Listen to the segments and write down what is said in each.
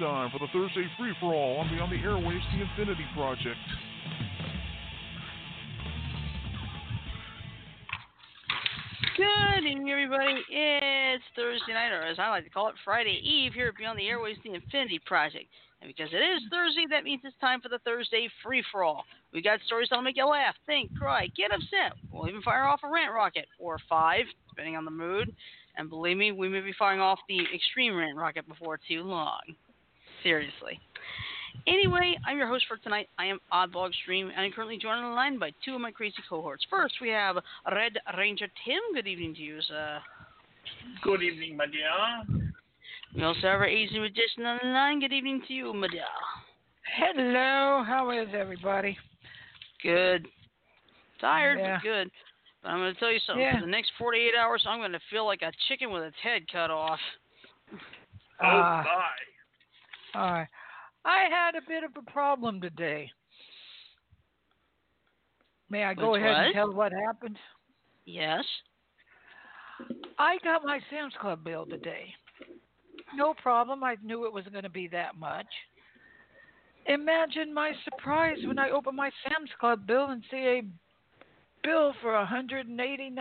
Time for the Thursday free for all on Beyond the Airwaves, the Infinity Project. Good evening, everybody. It's Thursday night, or as I like to call it, Friday Eve here at Beyond the Airwaves, the Infinity Project. And because it is Thursday, that means it's time for the Thursday free for all. We got stories that'll make you laugh, think, cry, get upset. We'll even fire off a rant rocket, or five, depending on the mood. And believe me, we may be firing off the extreme rant rocket before too long. Seriously. Anyway, I'm your host for tonight. I am Oddball Extreme, and I'm currently joined on the line by two of my crazy cohorts. First, we have Red Ranger Tim. Good evening to you, sir. Good evening, my dear. We also have our AZ Magician on the line. Good evening to you, my dear. Hello, how is everybody? Good. Tired, Yeah. but good. But I'm going to tell you something. Yeah. For the next 48 hours, I'm going to feel like a chicken with its head cut off. Oh, Ah. bye. All right. I had a bit of a problem today. May I go Which ahead what? and tell what happened? Yes. I got my Sam's Club bill today. No problem. I knew it wasn't going to be that much. Imagine my surprise when I open my Sam's Club bill and see a bill for 180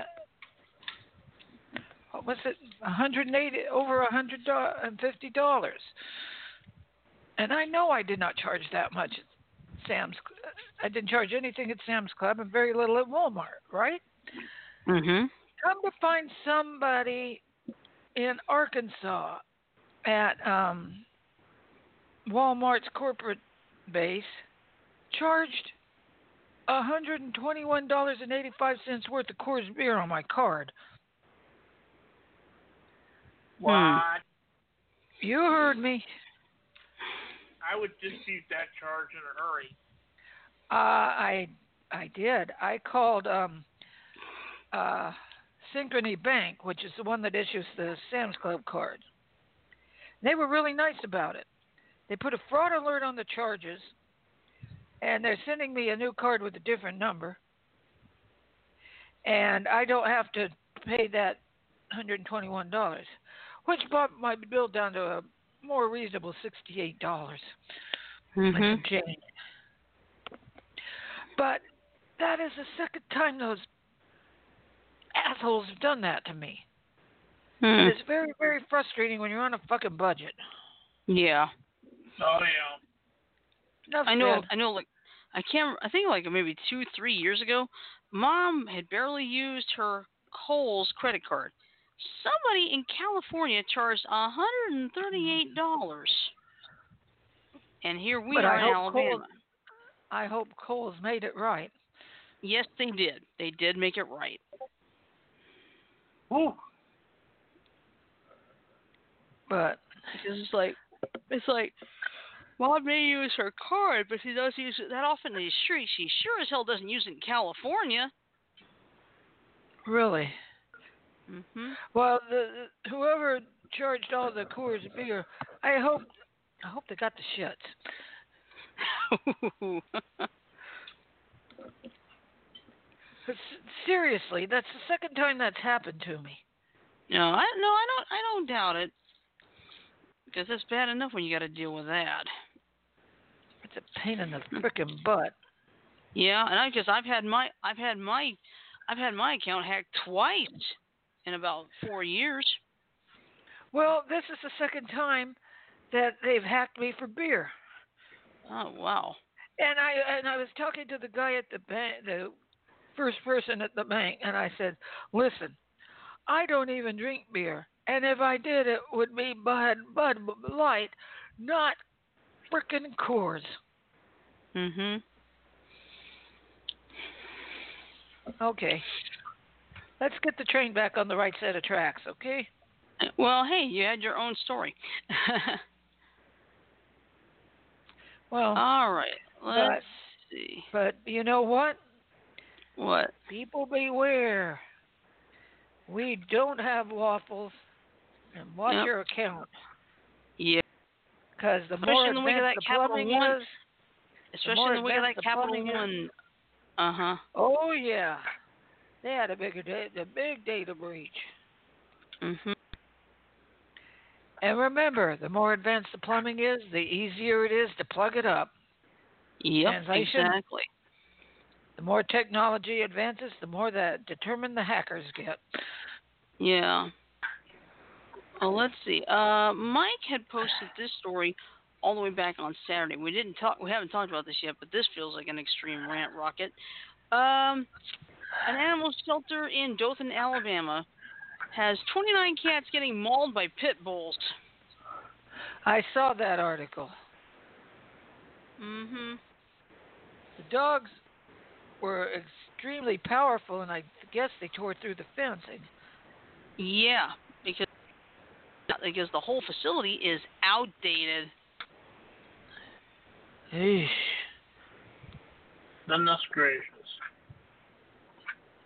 what was it 180 over 150 dollars and i know i did not charge that much at sam's i didn't charge anything at sam's club and very little at walmart right Mm-hmm. come to find somebody in arkansas at um walmart's corporate base charged $121.85 worth of Coors beer on my card. What? You heard me. I would dispute that charge in a hurry. Uh, I I did. I called um, uh, Synchrony Bank, which is the one that issues the Sam's Club card. They were really nice about it. They put a fraud alert on the charges, and they're sending me a new card with a different number. And I don't have to pay that $121, which brought my bill down to a more reasonable $68. and Mm-hmm. some change. But that is the second time those assholes have done that to me. Hmm. It's very, very frustrating when you're on a fucking budget. Yeah. Oh, yeah. Enough I know. said. I know. Like, I can't. I think like maybe two, three years ago, Mom had barely used her Kohl's credit card. Somebody in California charged a hundred and oh, thirty-eight dollars, and here we But are I in Alabama. I hope Kohl's made it right. Yes, they did. They did make it right. Whew. But it's like, it's like, Mom may use her card, but she does use it that often in the street. She sure as hell doesn't use it in California. really, hmm well, the, the whoever charged all the Coors beer, I hope, I hope they got the shits. Seriously, that's the second time that's happened to me. No, I no, I don't. I don't doubt it. Because it's bad enough when you got to deal with that. It's a pain in the frickin' butt. Yeah, and I because I've had my I've had my I've had my account hacked twice in about four years. Well, this is the second time that they've hacked me for beer. Oh wow. And I and I was talking to the guy at the bank, the first person at the bank, and I said, "Listen, I don't even drink beer, and if I did, it would be Bud Bud Light, not frickin' Coors." Mhm. Okay, let's get the train back on the right set of tracks, okay? Well, hey, you had your own story. Well, All right. Let's But- see. but you know what? What? People beware. We don't have waffles, and watch Yep. your account. Yeah. Because the Especially more in the wake of that the Capital plumbing One. is, Especially in the wake of that Capital One. Uh huh. oh yeah, they had a bigger the big data breach. Mhm. And remember, the more advanced the plumbing is, the easier it is to plug it up. Yep, exactly. The more technology advances, the more that determined the hackers get. Yeah. Well, let's see. Uh, Mike had posted this story all the way back on Saturday. We didn't talk. We haven't talked about this yet, but this feels like an extreme rant rocket. Um, an animal shelter in Dothan, Alabama, has 29 cats getting mauled by pit bulls. I saw that article. Mm-hmm. The dogs were extremely powerful, and I guess they tore through the fencing. Yeah, because because the whole facility is outdated. Eesh. Goodness gracious.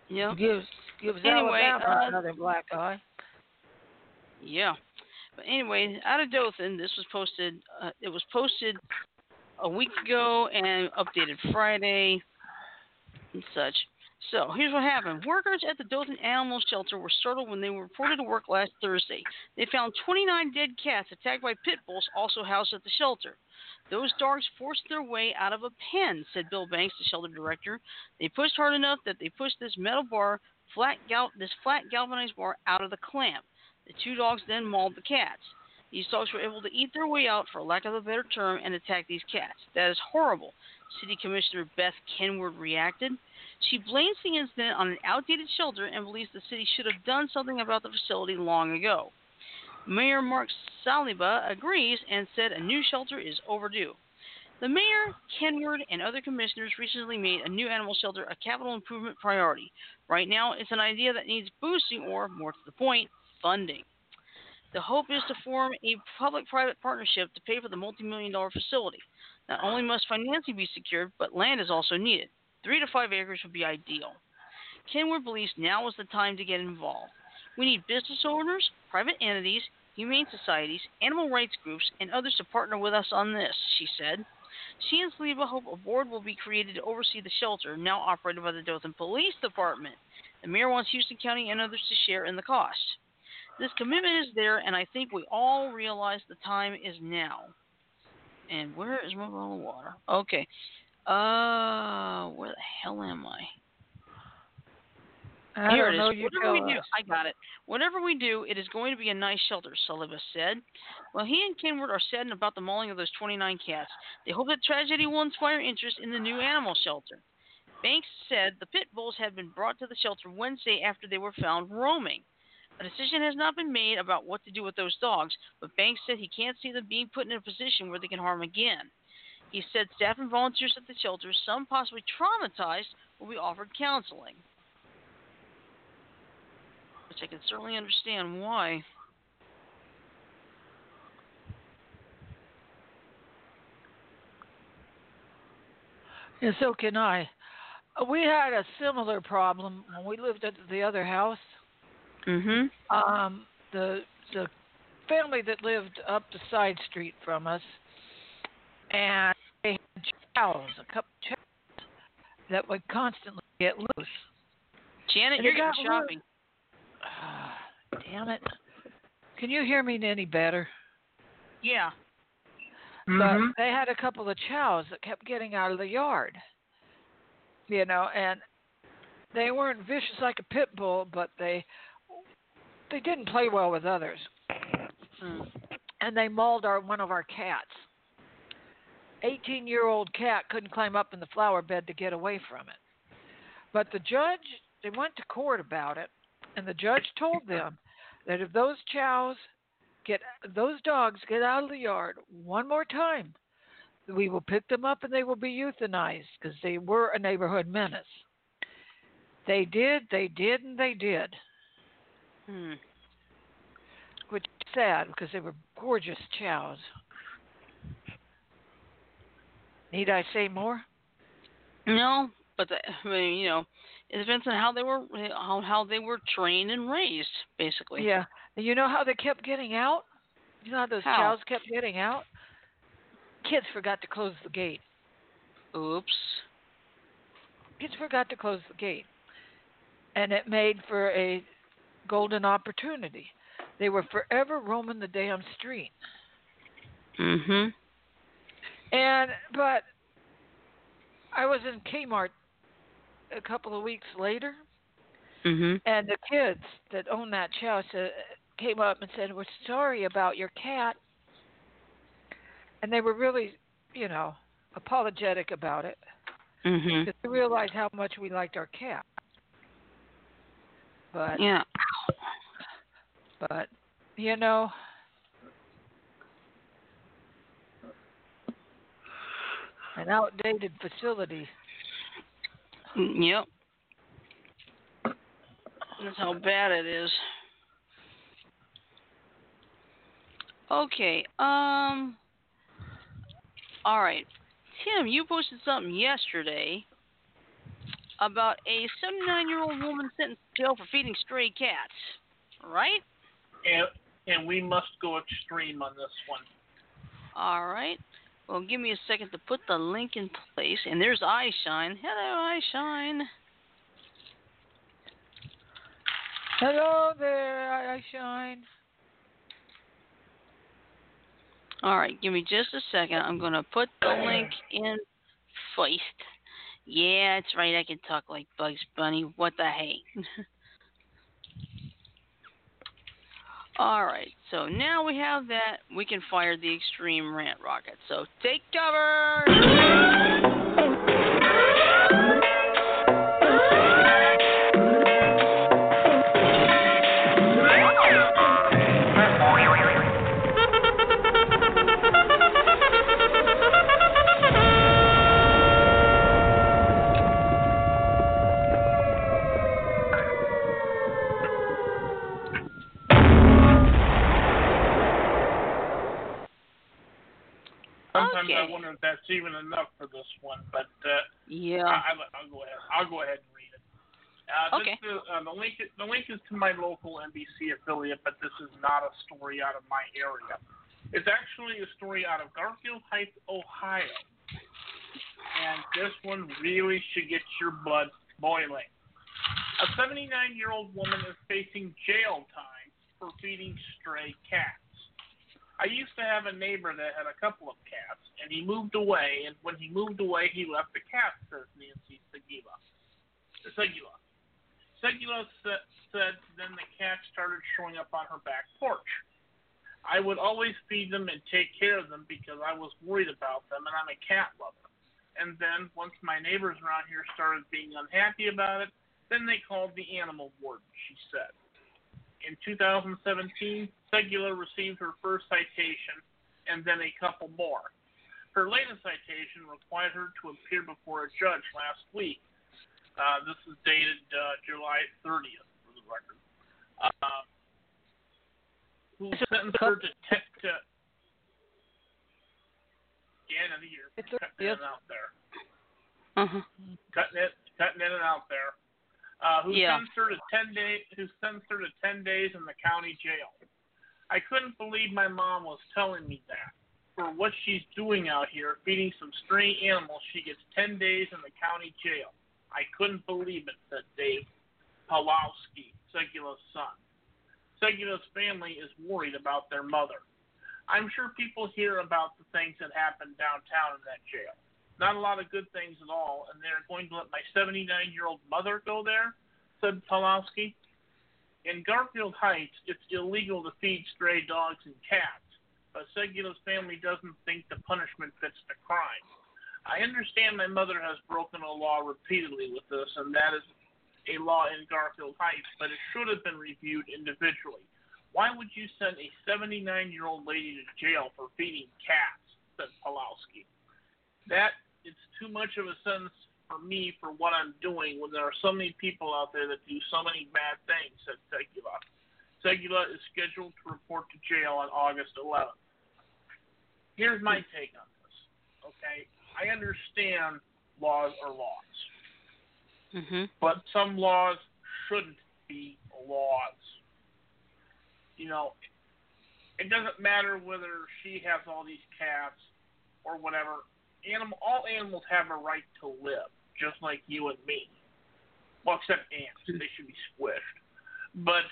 Yeah. Gives gives Anyway, Alabama uh, another black eye. Yeah. But anyway, out of Dothan, this was posted. Uh, it was posted a week ago and updated Friday and such. So here's what happened. Workers at the Dothan Animal Shelter were startled when they were reported to work last Thursday. They found 29 dead cats attacked by pit bulls also housed at the shelter. Those dogs forced their way out of a pen, said Bill Banks, the shelter director. They pushed hard enough that they pushed this metal bar, flat gal- this flat galvanized bar, out of the clamp. The two dogs then mauled the cats. These dogs were able to eat their way out, for lack of a better term, and attack these cats. That is horrible. City Commissioner Beth Kenward reacted. She blames the incident on an outdated shelter and believes the city should have done something about the facility long ago. Mayor Mark Saliba agrees and said a new shelter is overdue. The mayor, Kenward, and other commissioners recently made a new animal shelter a capital improvement priority. Right now, it's an idea that needs boosting or, more to the point, funding. The hope is to form a public private partnership to pay for the multi million dollar facility. Not only must financing be secured, but land is also needed. Three to five acres would be ideal. Kenward believes now is the time to get involved. We need business owners, private entities, humane societies, animal rights groups, and others to partner with us on this, she said. She and Saliba hope a board will be created to oversee the shelter, now operated by the Dothan Police Department. The mayor wants Houston County and others to share in the cost. This commitment is there, and I think we all realize the time is now. And where is my bottle of water? Okay. Uh, where the hell am I? I Here it is. Whatever we do, us. I got it. Whatever we do, it is going to be a nice shelter, Sullivan said. Well, he and Kenward are saddened about the mauling of those 29 cats. They hope that tragedy will inspire interest in the new animal shelter. Banks said the pit bulls had been brought to the shelter Wednesday after they were found roaming. A decision has not been made about what to do with those dogs, but Banks said he can't see them being put in a position where they can harm again. He said staff and volunteers at the shelter, some possibly traumatized, will be offered counseling. Which I can certainly understand why. And so can I. We had a similar problem when we lived at the other house. Mhm. Um, the the family that lived up the side street from us, and they had chows, a couple chows that would constantly get loose. Janet, And you're getting shopping. Ah, damn it! Can you hear me any better? Yeah. Mm-hmm. But they had a couple of chows that kept getting out of the yard. You know, and they weren't vicious like a pit bull, but they they didn't play well with others. Hmm. And they mauled our one of our cats. 18 year old cat couldn't climb up in the flower bed to get away from it. But the judge, they went to court about it, and the judge told them that if those chows get those dogs get out of the yard one more time, we will pick them up and they will be euthanized because they were a neighborhood menace. They did, they did, and they did, Hmm. which is sad because they were gorgeous chows. Need I say more? No, but the, I mean, you know, it depends on how they were how how they were trained and raised, basically. Yeah. And you know how they kept getting out? You know how those How? chows kept getting out? Kids forgot to close the gate. Oops. Kids forgot to close the gate. And it made for a golden opportunity. They were forever roaming the damn street. Mhm. And but I was in Kmart a couple of weeks later, Mhm. and the kids that own that chow said, came up and said, "We're sorry about your cat," and they were really, you know, apologetic about it Mhm. because they realized how much we liked our cat. But Yeah. but you know, an outdated facility. Yep. That's how bad it is. Okay. Um. All right. Tim, you posted something yesterday about a 79-year-old woman sentenced to jail for feeding stray cats, right? And and we must go extreme on this one. All right. Well, give me a second to put the link in place. And there's Eyeshine. Hello, Eyeshine. Hello there, I, Eyeshine. All right, give me just a second. I'm going to put the link in first. Yeah, that's right. I can talk like Bugs Bunny. What the hey? All right, so now we have that. We can fire the extreme rant rocket. So take cover. I wonder if that's even enough for this one, but uh, Yeah. I, I, I'll go ahead. I'll go ahead and read it. Uh, Okay. This is, uh, the link. The link is to my local NBC affiliate, but this is not a story out of my area. It's actually a story out of Garfield Heights, Ohio, and this one really should get your blood boiling. A 79-year-old woman is facing jail time for feeding stray cats. I used to have a neighbor that had a couple of cats, and he moved away. And when he moved away, he left the cats, says Nancy Segula. Segula. Segula said, said then the cats started showing up on her back porch. I would always feed them and take care of them because I was worried about them, and I'm a cat lover. And then once my neighbors around here started being unhappy about it, then they called the animal warden, she said. In 2017, Segula received her first citation and then a couple more. Her latest citation required her to appear before a judge last week. Uh, this is dated uh, July 30th, for the record. Uh, who sentenced her to te- to yeah, end of the year. It's Cutting yes. it out there. Uh-huh. Cutting it, cutting in and out there. Uh, who Yeah. her to ten days? Who her to ten days in the county jail? I couldn't believe my mom was telling me that. For what she's doing out here, feeding some stray animals, she gets ten days in the county jail. I couldn't believe it," said Dave Pawlowski, Segula's son. Segula's family is worried about their mother. I'm sure people hear about the things that happen downtown in that jail. Not a lot of good things at all, and they're going to let my 79 year old mother go there, said Pawlowski. In Garfield Heights, it's illegal to feed stray dogs and cats, but Segula's family doesn't think the punishment fits the crime. I understand my mother has broken a law repeatedly with this, and that is a law in Garfield Heights, but it should have been reviewed individually. Why would you send a 79 year old lady to jail for feeding cats? said Pawlowski. That it's too much of a sentence for me for what I'm doing when there are so many people out there that do so many bad things, said Segula. Segula is scheduled to report to jail on August 11th. Here's my take on this. Okay, I understand laws are laws, Mhm. but some laws shouldn't be laws. You know, it doesn't matter whether she has all these cats or whatever. Animal, all animals have a right to live, just like you and me. Well, except ants, they should be squished. But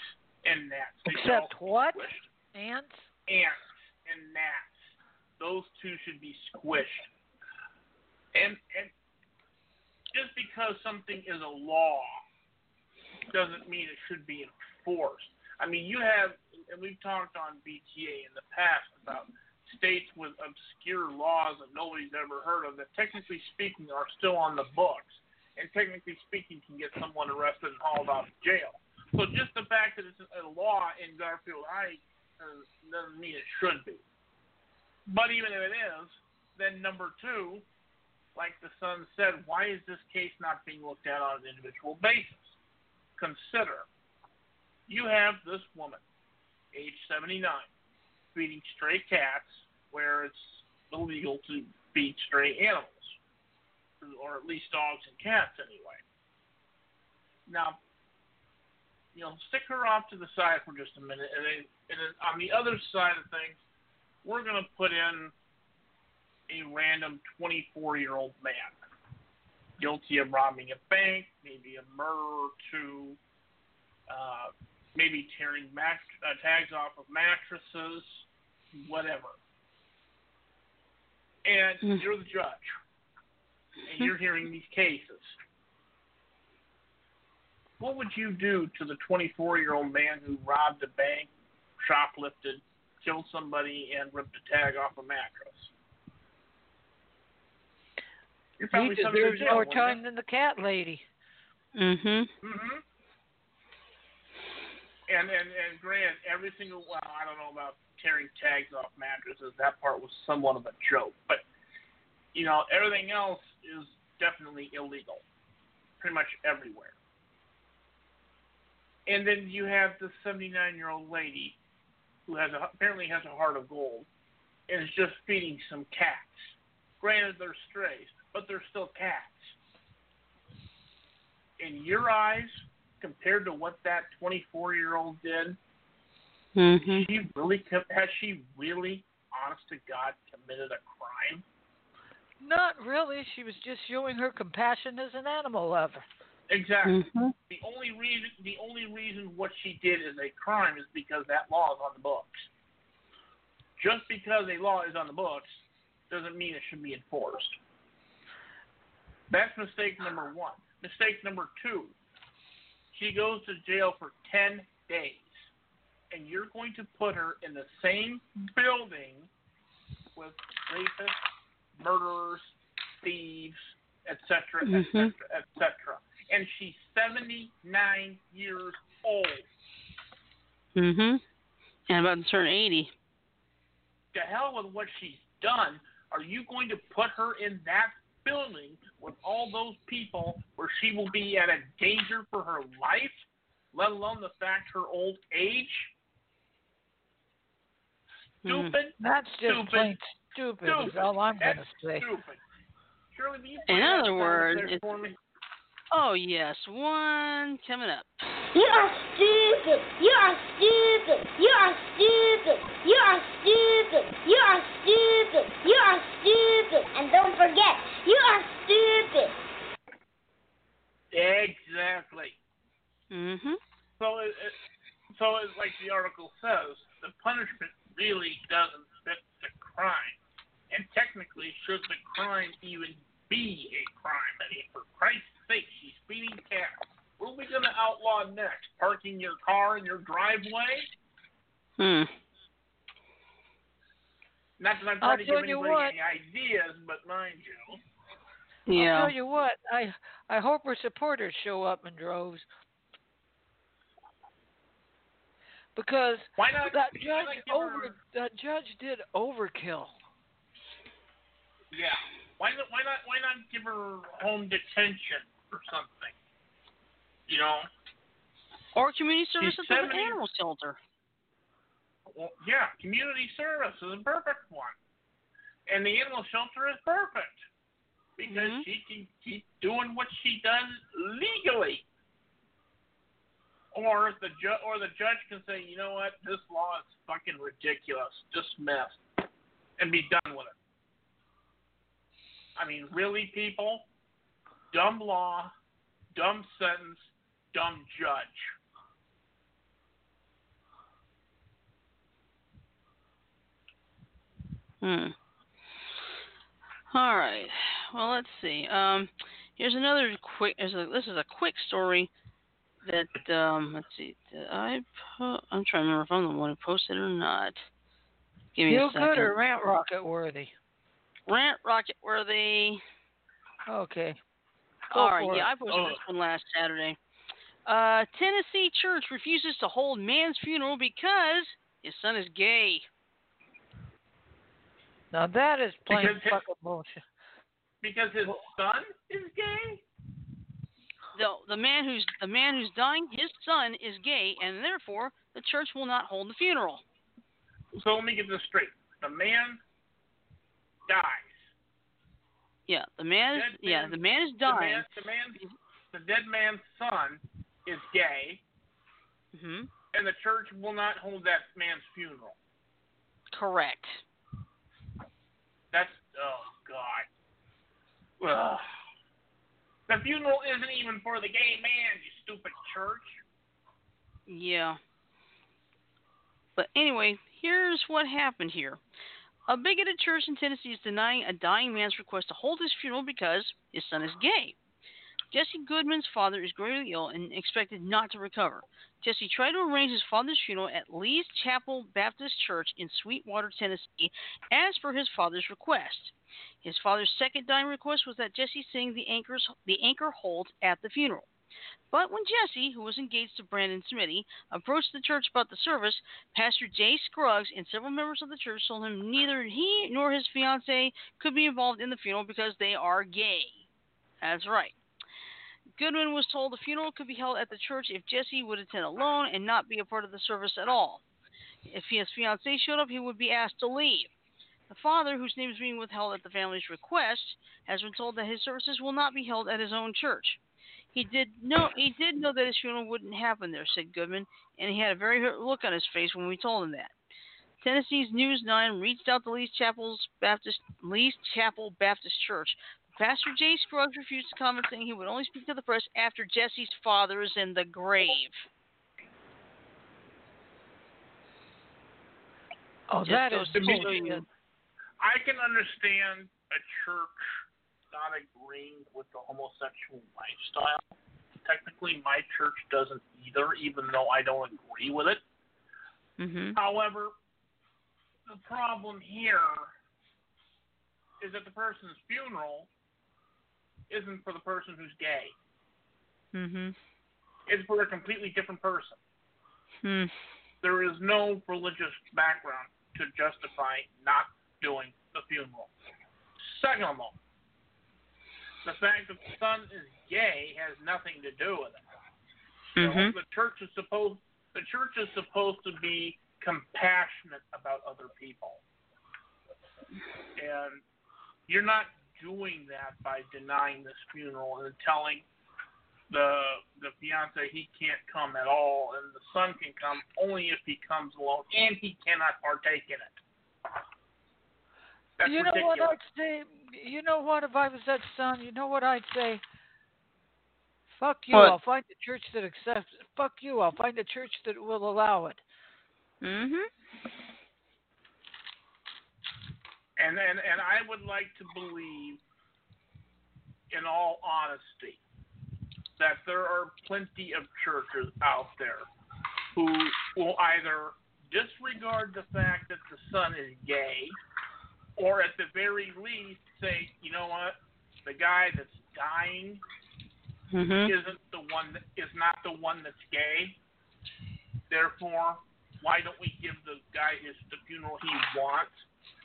and gnats. They Except what? squished. Ants? Ants and gnats. Those two should be squished. And and just because something is a law doesn't mean it should be enforced. I mean, you have, and we've talked on BTA in the past about states with obscure laws that nobody's ever heard of that, technically speaking, are still on the books, and technically speaking, can get someone arrested and hauled off to jail. So just the fact that it's a law in Garfield Heights uh, doesn't mean it should be. But even if it is, then number two, like the son said, why is this case not being looked at on an individual basis? Consider you have this woman, age 79, feeding stray cats where it's illegal to feed stray animals, or at least dogs and cats anyway. Now, you know, stick her off to the side for just a minute, and then, and then on the other side of things, we're going to put in a random 24 year old man guilty of robbing a bank, maybe a murder or two, uh, maybe tearing mat- uh, tags off of mattresses, whatever. And Mm. you're the judge, and you're hearing these cases. What would you do to the 24 year old man who robbed a bank, shoplifted, killed somebody, and ripped a tag off a mattress? You're He probably sent him to deserves jail, more time than the cat lady. Mm-hmm. Mm hmm And and and grant every single well, I don't know about tearing tags off mattresses. That part was somewhat of a joke, but you know everything else is definitely illegal, pretty much everywhere. And then you have the 79 year old lady who has a, apparently has a heart of gold and is just feeding some cats. Granted, they're strays, but they're still cats. In your eyes, compared to what that 24 year old did, Mhm. she really has she really, honest to God, committed a crime? Not really. She was just showing her compassion as an animal lover. Exactly. Mhm. The only reason the only reason what she did is a crime is because that law is on the books. Just because a law is on the books doesn't mean it should be enforced. That's mistake number one. Mistake number two. She goes to jail for ten days. And you're going to put her in the same building with rapists, murderers, thieves, etc., etc., etc. And she's 79 years old. Mm Mhm. And about to turn 80. To hell with what she's done. Are you going to put her in that building with all those people where she will be at a danger for her life, let alone the fact her old age? Hmm. Stupid. That's just Stupid. plain stupid. Is all I'm going to say. stupid. Shirley, In other sound words, effect it's- for me? Oh yes, one coming up. You are stupid. You are stupid. You are stupid. You are stupid. You are stupid. You are stupid. And don't forget, you are stupid. Exactly. Mhm. So it, it, so it's like the article says, the punishment really doesn't fit the crime. And technically, should the crime even be a crime? I mean, for Christ's sake, she's feeding cats. What are we going to outlaw next? Parking your car in your driveway? Hmm. Not that I'm I'll trying to give anybody what. any ideas, but mind you. I'll tell you what. I I hope her supporters show up in droves. Because Why not? that judge over her- that judge did overkill. Yeah. Why not? Why not? Why not give her home detention or something? You know. Or community service at the animal shelter. Well, yeah, community service is a perfect one, and the animal shelter is perfect because Mhm. she can keep doing what she does legally. Or the ju- or the judge can say, you know what, this law is fucking ridiculous, dismissed, and be done with it. I mean, really, people? Dumb law, dumb sentence, dumb judge. Hmm. All right. Well, let's see. Um, here's another quick. Here's a, this is a quick story that um, let's see. I po- I'm trying to remember if I'm the one who posted it or not. Give me Feel a second. good or rant rocket worthy? Rant rocket worthy. Okay. Go All right. for Yeah, it. I posted Oh. this one last Saturday. Uh, Tennessee church refuses to hold man's funeral because his son is gay. Now that is plain Because his- fucking bullshit. Because his son is gay? the the man who's the man who's dying, his son is gay, and therefore the church will not hold the funeral. So let me get this straight. The man dies. Yeah, the man is Dead yeah the man is The dying. man, the man, the dead man's son is gay, hmm and the church will not hold that man's funeral. Correct. That's oh god. Ugh. The funeral isn't even for the gay man, you stupid church. Yeah. But anyway, here's what happened here. A bigoted church in Tennessee is denying a dying man's request to hold his funeral because his son is gay. Jesse Goodman's father is gravely ill and expected not to recover. Jesse tried to arrange his father's funeral at Lee's Chapel Baptist Church in Sweetwater, Tennessee, as per his father's request. His father's second dying request was that Jesse sing the anchors the anchor hold at the funeral. But when Jesse, who was engaged to Brandon Smitty, approached the church about the service, Pastor Jay Scruggs and several members of the church told him neither he nor his fiancee could be involved in the funeral because they are gay. That's right. Goodman was told the funeral could be held at the church if Jesse would attend alone and not be a part of the service at all. If his fiancee showed up, he would be asked to leave. The father, whose name is being withheld at the family's request, has been told that his services will not be held at his own church. He did know he did know that his funeral wouldn't happen there, said Goodman, and he had a very hurt look on his face when we told him that. Tennessee's News Nine reached out to Lee's Chapel's Baptist Lee's Chapel Baptist Church. Pastor Jay Scruggs refused to comment, saying he would only speak to the press after Jesse's father is in the grave. Oh, Just that goes is to show bullshit. you. I can understand a church not agreeing with the homosexual lifestyle. Technically, my church doesn't either, even though I don't agree with it. Mhm. However, the problem here is that the person's funeral isn't for the person who's gay. Mhm. It's for a completely different person. Hmm. There is no religious background to justify not doing the funeral. Second of all, the fact that the son is gay has nothing to do with it. Mhm. the church is supposed the church is supposed to be compassionate about other people. And you're not doing that by denying this funeral and telling the the fiance he can't come at all and the son can come only if he comes alone and he cannot partake in it. That's you know ridiculous. what I'd say? You know what? If I was that son, you know what I'd say? Fuck you. What? I'll find a church that accepts. Fuck you. I'll find a church that will allow it. Mm Mhm. And, and and I would like to believe, in all honesty, that there are plenty of churches out there who will either disregard the fact that the son is gay, or at the very least say, you know what, the guy that's dying Mhm. isn't the one that is not the one that's gay. Therefore, why don't we give the guy his the funeral he wants?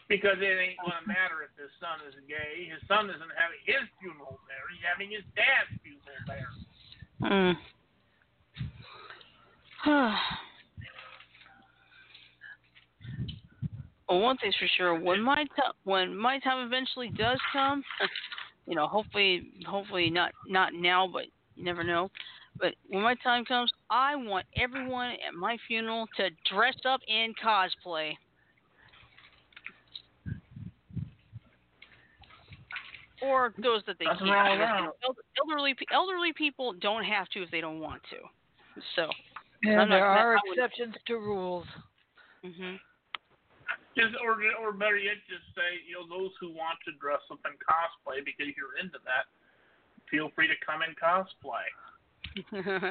Because it ain't gonna matter if his son is gay. His son isn't having his funeral there. He's having his dad's funeral there. Mm. Well, one thing's for sure: when my time, when my time eventually does come, you know, hopefully, hopefully not not now, but you never know. But when my time comes, I want everyone at my funeral to dress up in cosplay. Or those that they Nothing can't. wrong with because, you know, elderly pe- elderly people don't have to if they don't want to. So. And I'm not- there are I exceptions to rules. Mhm. Just or or better yet, just say you know those who want to dress up in cosplay because you're into that, feel free to come in cosplay.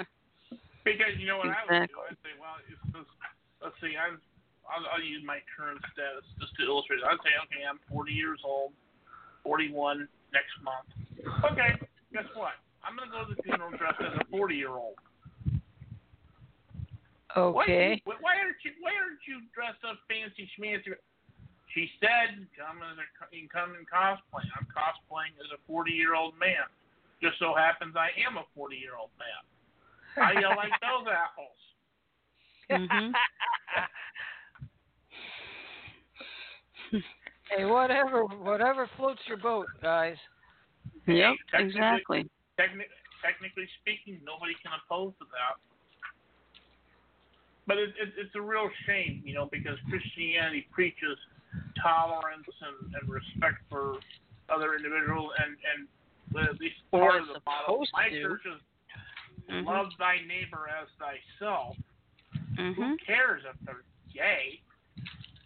Because you know what I would do? I'd say, well, it's just, let's see, I'm I'll, I'll use my current status just to illustrate. it. I'd say, okay, I'm 40 years old, 41 next month. Okay, guess what? I'm gonna go to the funeral dressed as a 40 year old. Okay. Why, why aren't you Why aren't you dressed up fancy schmancy? She said, "Come as a, you can come in cosplay." I'm cosplaying as a 40 year old man. Just so happens I am a 40 year old man. How you like those apples? mhm. Hey, whatever, whatever floats your boat, guys. Yep, technically- exactly. Techni- technically speaking, nobody can oppose to that. But it, it, it's a real shame, you know, because Christianity preaches tolerance and, and respect for other individuals, and and at least part of the supposed My to. church is Mhm. love thy neighbor as thyself. Mhm. Who cares if they're gay?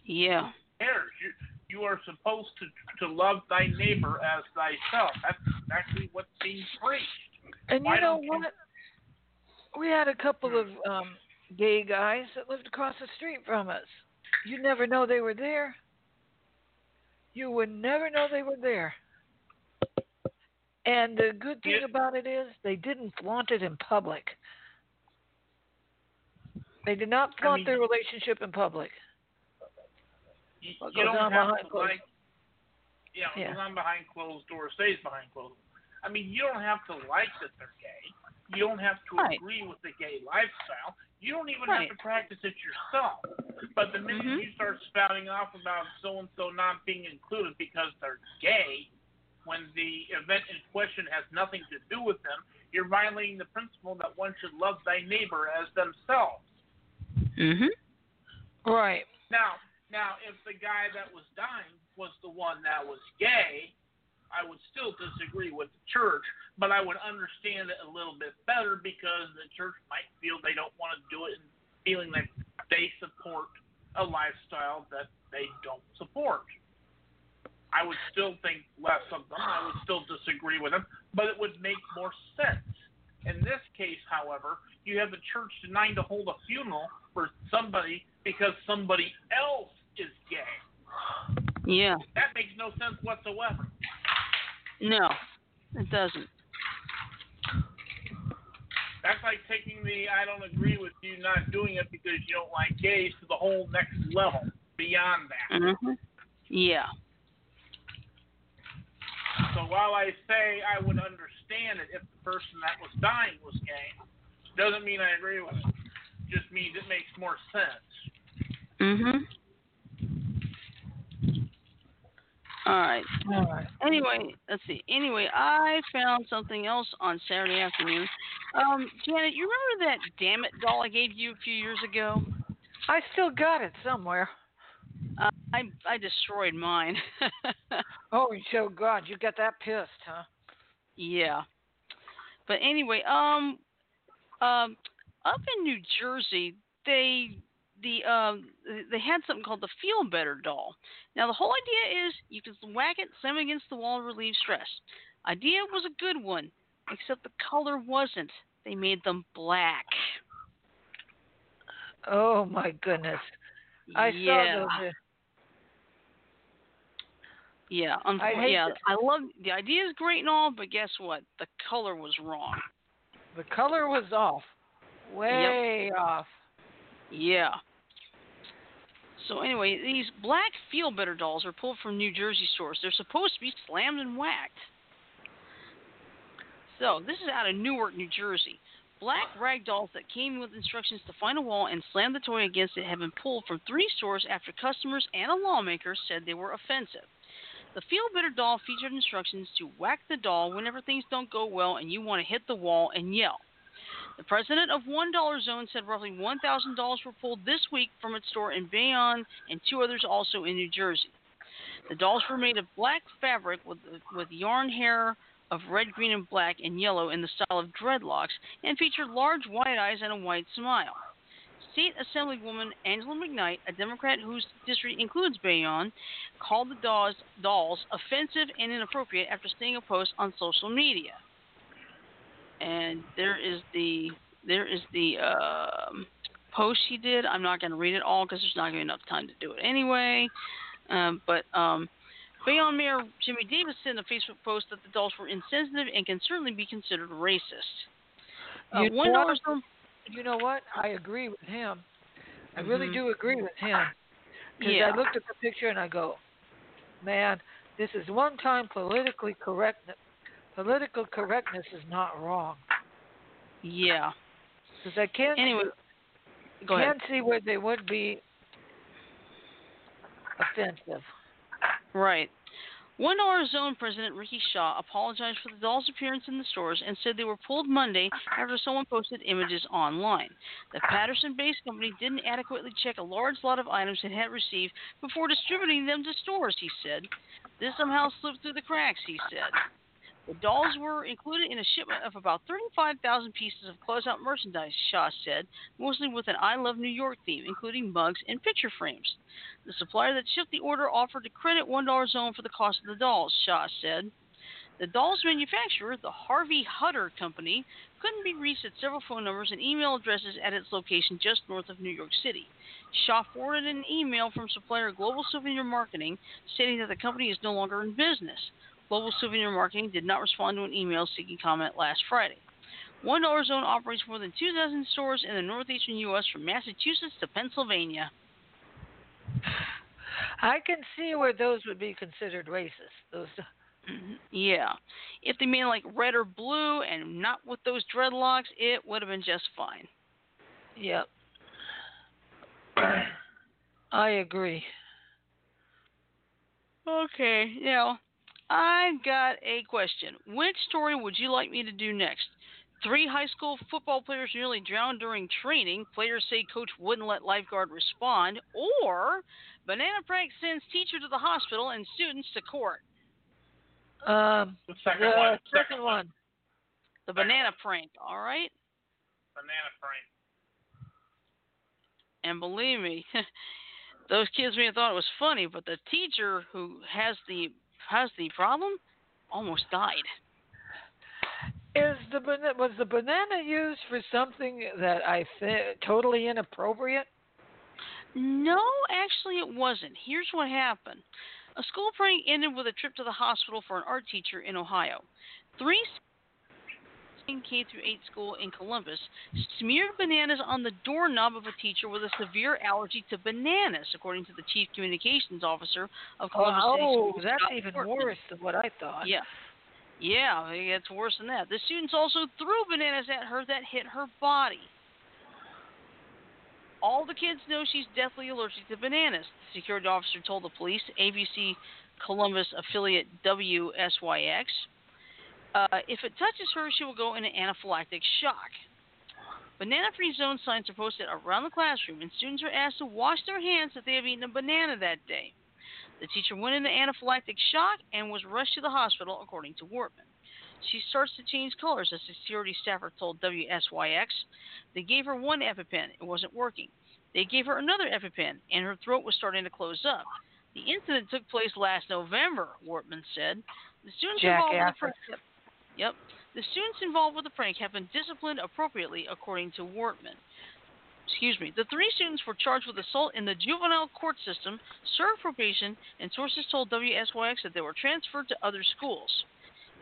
Yeah. Who cares? You you are supposed to to love thy neighbor as thyself. That's exactly what's being preached. And Why you know don't you- what? We had a couple of um gay guys that lived across the street from us. You never know they were there. You would never know they were there. And the good thing Yeah. about it is they didn't flaunt it in public. They did not I flaunt mean- their relationship in public. You, you don't have to closed- like. Yeah, Yeah. goes on behind closed doors stays behind closed. I mean, you don't have to like that they're gay. You don't have to Right. agree with the gay lifestyle. You don't even Right. have to practice it yourself. But the minute Mhm. you start spouting off about so and so not being included because they're gay, when the event in question has nothing to do with them, you're violating the principle that one should love thy neighbor as themselves. Mhm. Right. Now, now, if the guy that was dying was the one that was gay, I would still disagree with the church, but I would understand it a little bit better because the church might feel they don't want to do it and feeling that they support a lifestyle that they don't support. I would still think less of them. I would still disagree with them, but it would make more sense. In this case, however, you have the church denying to hold a funeral for somebody because somebody else is gay. Yeah. That makes no sense whatsoever. No, it doesn't. That's like taking the I don't agree with you not doing it because you don't like gays to the whole next level beyond that. Mhm. Yeah. So while I say I would understand it if the person that was dying was gay, doesn't mean I agree with it. Just means it makes more sense. Mhm. All right. All right. Anyway, let's see. Anyway, I found something else on Saturday afternoon. Um, Janet, you remember that damn it doll I gave you a few years ago? I still got it somewhere. Uh, I I destroyed mine. Oh, so God, you got that pissed, huh? yeah. But anyway, um, um, up in New Jersey, they the um they had something called the Feel Better doll. Now the whole idea is you can whack it, slam it against the wall, relieve stress. Idea was a good one, except the color wasn't. They made them black. Oh my goodness. I yeah. saw those. uh, Yeah, I yeah. I love the idea is great and all, but guess what? The color was wrong. The color was off. Way off. Yeah. So anyway, these black feel better dolls are pulled from New Jersey stores. They're supposed to be slammed and whacked. So this is out of Newark, New Jersey. Black rag dolls that came with instructions to find a wall and slam the toy against it have been pulled from three stores after customers and a lawmaker said they were offensive. The Feel Better doll featured instructions to whack the doll whenever things don't go well and you want to hit the wall and yell. The president of One Dollar Zone said roughly $1,000 were pulled this week from its store in Bayonne and two others also in New Jersey. The dolls were made of black fabric with, with yarn hair of red, green, and black and yellow in the style of dreadlocks and featured large white eyes and a white smile. State Assemblywoman Angela McKnight, a Democrat whose district includes Bayonne, called the dolls, dolls offensive and inappropriate after seeing a post on social media. And there is the there is the um post she did. I'm not going to read it all because there's not going to be enough time to do it anyway. Um, but um, Bayonne Mayor Jimmy Davis said in a Facebook post that the dolls were insensitive and can certainly be considered racist. Uh, You know one what? You know what? I agree with him. I really Mhm. do agree with him. Because Yeah. I looked at the picture and I go, man, this is one time politically correct. Political correctness is not wrong. Yeah. Because I can't, Anyway, go ahead. can't see where they would be offensive. Right. One Dollar Zone President Ricky Shaw apologized for the dolls' appearance in the stores and said they were pulled Monday after someone posted images online. The Paterson based company didn't adequately check a large lot of items it had received before distributing them to stores, he said. This somehow slipped through the cracks, he said. The dolls were included in a shipment of about 35,000 pieces of closeout merchandise, Shaw said, mostly with an I Love New York theme, including mugs and picture frames. The supplier that shipped the order offered to credit $1 zone for the cost of the dolls, Shaw said. The dolls manufacturer, the Harvey Hutter Company, couldn't be reached at several phone numbers and email addresses at its location just north of New York City. Shaw forwarded an email from supplier Global Souvenir Marketing stating that the company is no longer in business. Global Souvenir Marketing did not respond to an email seeking comment last Friday. One Dollar Zone operates more than 2,000 stores in the northeastern U.S. from Massachusetts to Pennsylvania. I can see where those would be considered racist. Those, Mhm. Yeah. If they mean like red or blue and not with those dreadlocks, it would have been just fine. yep. I agree. Okay, now I've got a question. Which story would you like me to do next? Three high school football players nearly drowned during training. Players say coach wouldn't let lifeguard respond. Or banana prank sends teacher to the hospital and students to court. Um, The second the one. second one. The banana prank, all right? Banana prank. And believe me, those kids may have thought it was funny, but the teacher who has the has the problem almost died. Is the was the banana used for something that I think totally inappropriate? No, actually, it wasn't. Here's what happened a school prank ended with a trip to the hospital for an art teacher in Ohio. Three K through 8 school in Columbus smeared bananas on the doorknob of a teacher with a severe allergy to bananas, according to the chief communications officer of Columbus City Oh, Schools. that's even worse than what I thought. Yeah. Yeah, it gets worse than that. The students also threw bananas at her that hit her body. All the kids know she's deathly allergic to bananas, the security officer told the police, ABC Columbus affiliate WSYX. Uh, if it touches her, she will go into anaphylactic shock. Banana free zone signs are posted around the classroom, and students are asked to wash their hands if they have eaten a banana that day. The teacher went into anaphylactic shock and was rushed to the hospital, according to Wortman. She starts to change colors, a security staffer told WSYX. They gave her one EpiPen. It wasn't working. They gave her another EpiPen, and her throat was starting to close up. The incident took place last November, Wortman said. The students involved with the yep, the students involved with the prank have been disciplined appropriately, according to Wortman. Excuse me. The three students were charged with assault in the juvenile court system, served probation, and sources told WSYX that they were transferred to other schools.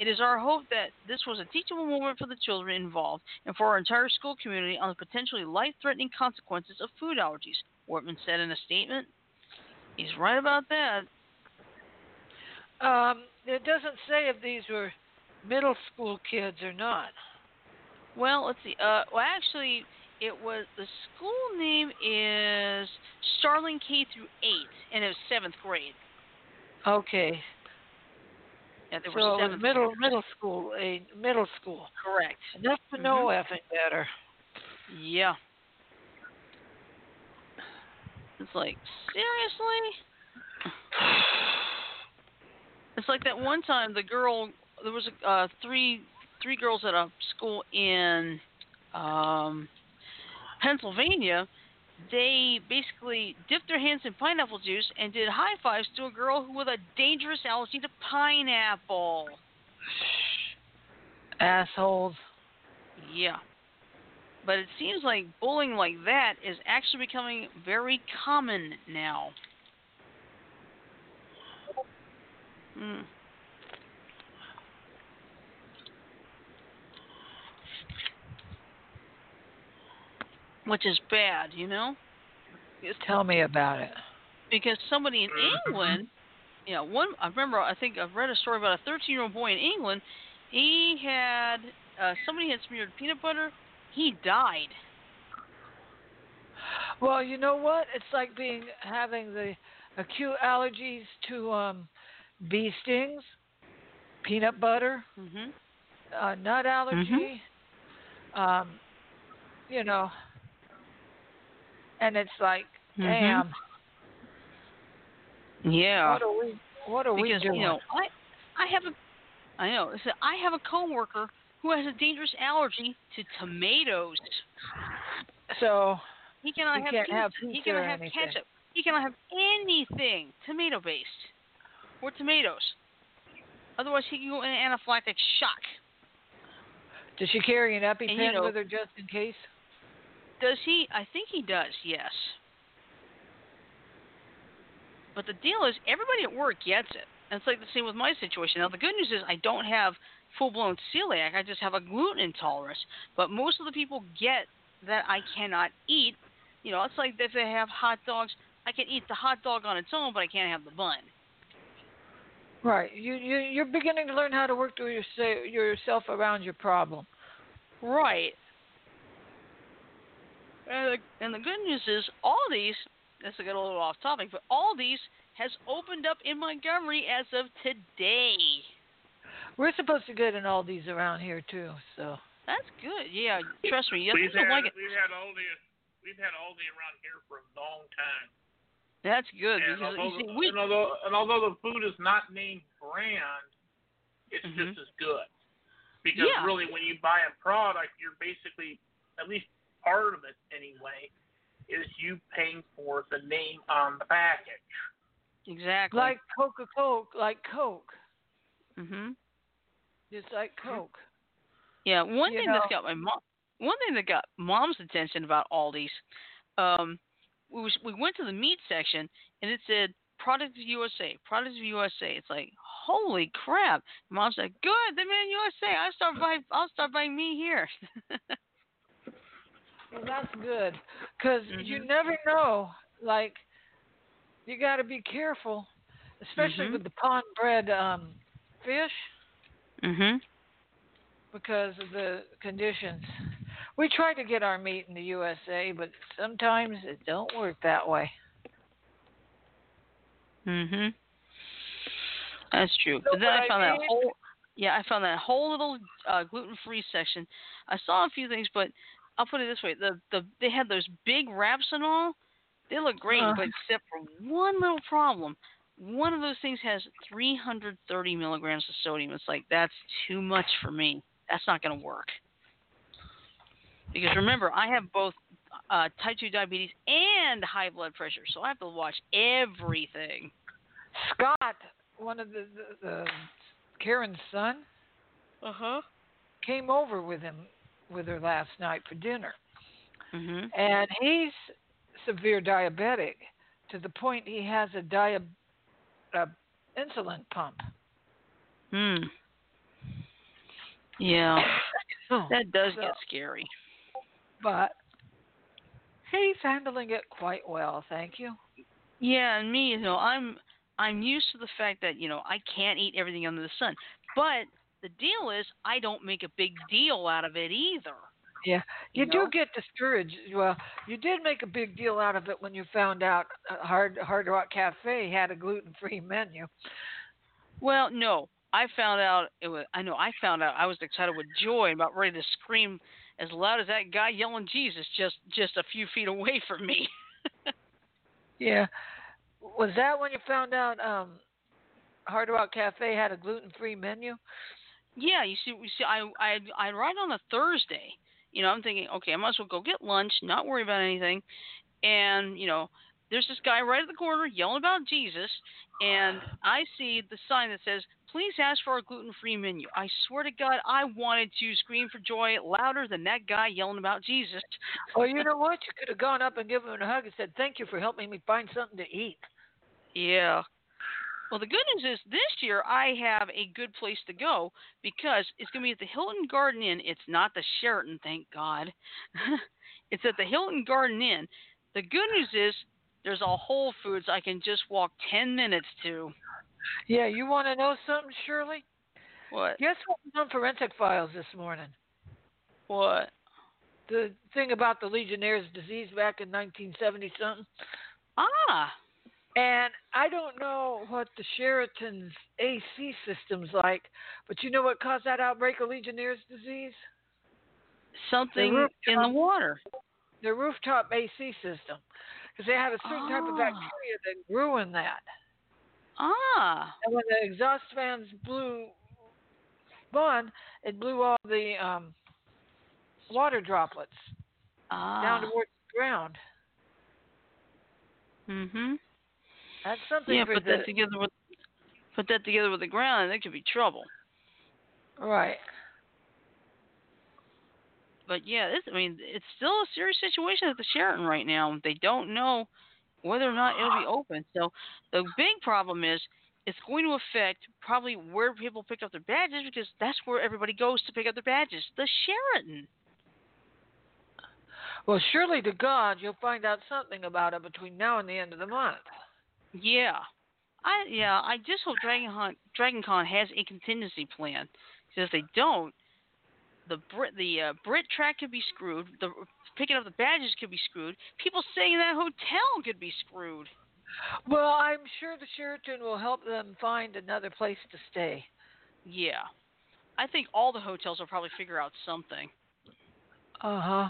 It is our hope that this was a teachable moment for the children involved and for our entire school community on the potentially life threatening consequences of food allergies, Wortman said in a statement. He's right about that. Um, it doesn't say if these were middle school kids or not. Well, let's see. Uh, well, actually, it was the school name is Starling K through eight, and it was seventh grade. Okay. Yeah, they were So seventh. middle graders. middle school, a middle school. Correct. Enough to know effing better. Yeah. It's like seriously. It's like that one time the girl there was uh, three three girls at a school in um, Pennsylvania, they basically dipped their hands in pineapple juice and did high fives to a girl who with a dangerous allergy to pineapple. Assholes. Yeah. But it seems like bullying like that is actually becoming very common now. Hmm. Which is bad, you know? Tell me about it. Because somebody in England, you know, one I remember I think I've read a story about a 13-year-old boy in England. He had uh, somebody had smeared peanut butter. He died. Well, you know what? It's like being having the acute allergies to um bee stings, peanut butter, Mhm. uh, nut allergy. Um, you know, and it's like, Mhm. damn, Yeah. what are we? What are we doing? you know I I have a I know so I have a coworker who has a dangerous allergy to tomatoes. so He cannot have can't pizza. have he cannot have anything. ketchup. He cannot have anything tomato based or tomatoes. Otherwise, he can go in anaphylactic shock. does she carry an EpiPen know- with her just in case? Does he? I think he does. Yes. But the deal is, everybody at work gets it. And it's like the same with my situation. Now, the good news is I don't have full blown celiac. I just have a gluten intolerance. But most of the people get that I cannot eat. You know, it's like if they have hot dogs, I can eat the hot dog on its own, but I can't have the bun. Right. You you you're beginning to learn how to work through your, yourself around your problem. Right. And the, and the good news is, Aldi's, this will get a little off topic, but Aldi's has opened up in Montgomery as of today. We're supposed to get an Aldi's around here too, so That's good. Yeah, trust me. You we've had like it. we've had Aldi we've had Aldi around here for a long time. That's good And because although, you see, we, and although and although the food is not named brand, it's Mhm. just as good. Because Yeah. really, when you buy a product, you're basically at least part of it anyway is you paying for the name on the package. exactly. like Coca Cola, like Coke, hmm just like Coke. Yeah, one You thing that's know- got my mom, one thing that got mom's attention about Aldi's, um, we was, we went to the meat section and it said Products of USA, Products of USA. It's like holy crap! Mom said, "Good, they made in USA. I start buying. I'll start buying meat here." Well, that's good, because you Mhm. never know. Like, you got to be careful, especially Mhm. with the pond bred um, fish, mhm. because of the conditions. We try to get our meat in the USA, but sometimes it don't work that way. Mhm. That's true. So But then I I found that whole yeah, I found that whole little uh, gluten-free section. I saw a few things, but I'll put it this way: the the they had those big wraps and all. They look great, Uh. but except for one little problem. One of those things has 330 milligrams of sodium. It's like that's too much for me. That's not going to work. Because remember, I have both uh, type 2 diabetes and high blood pressure, so I have to watch everything. Scott, one of the, the, the Karen's son, Uh huh. came over with him with her last night for dinner, Mhm. and he's severe diabetic to the point he has a dia- a insulin pump. Hmm. Yeah, that does So- get scary. but he's handling it quite well, thank you. Yeah, and me, you know, I'm I'm used to the fact that you know I can't eat everything under the sun, but the deal is I don't make a big deal out of it either. Yeah, you, You know? do get discouraged. Well, you did make a big deal out of it when you found out uh, Hard Hard Rock Cafe had a gluten-free menu. Well, no, I found out it was. I know I found out I was excited with joy and about ready to scream as loud as that guy yelling Jesus just just a few feet away from me. Yeah, was that when you found out um, Hard Rock Cafe had a gluten-free menu? Yeah, you see, you see, I I I ride on a Thursday. You know, I'm thinking, okay, I might as well go get lunch, not worry about anything. and you know, there's this guy right at the corner yelling about Jesus, and I see the sign that says, "Please ask for our gluten-free menu." I swear to God, I wanted to scream for joy louder than that guy yelling about Jesus. Well, you know what? You could have gone up and given him a hug and said, "Thank you for helping me find something to eat." Yeah. Well, the good news is this year I have a good place to go because it's going to be at the Hilton Garden Inn. It's not the Sheraton, thank God. it's at the Hilton Garden Inn. The good news is there's a Whole Foods I can just walk 10 minutes to. Yeah, you want to know something, Shirley? What? Guess what was on Forensic Files this morning? What? The thing about the Legionnaire's disease back in 1970 something. Ah. And I don't know what the Sheraton's AC system's like, but you know what caused that outbreak of Legionnaire's disease? Something rooftop- in the water. The rooftop AC system. Because they had a certain type of Oh. bacteria that grew in that. Ah. And when the exhaust fans blew spun, it blew all the um, water droplets Ah. down towards the ground. Mhm. That's something Yeah, for put the that together with put that together with the ground, and that could be trouble. right. But yeah, this, I mean, it's still a serious situation at the Sheraton right now. They don't know whether or not it'll be open. So the big problem is it's going to affect probably where people pick up their badges because that's where everybody goes to pick up their badges. The Sheraton. Well, surely to God, you'll find out something about it between now and the end of the month. Yeah. I yeah, I just hope Dragon Con, Dragon Con has a contingency plan. Because if they don't, the Brit the uh, Brit track could be screwed. The picking up the badges could be screwed. People staying in that hotel could be screwed. Well, I'm sure the Sheraton will help them find another place to stay. Yeah. I think all the hotels will probably figure out something. Uh huh.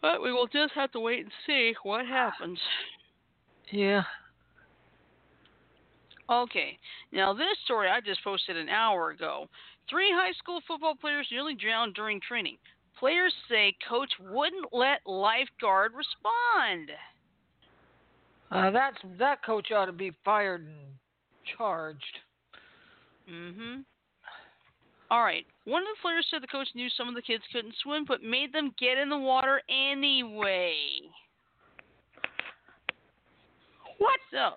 But we will just have to wait and see what happens. Yeah. Okay. Now this story I just posted an hour ago. Three high school football players nearly drowned during training. Players say coach wouldn't let lifeguard respond. Uh, that's that coach ought to be fired and charged. Mhm. All right. One of the players said the coach knew some of the kids couldn't swim, but made them get in the water anyway. What? So,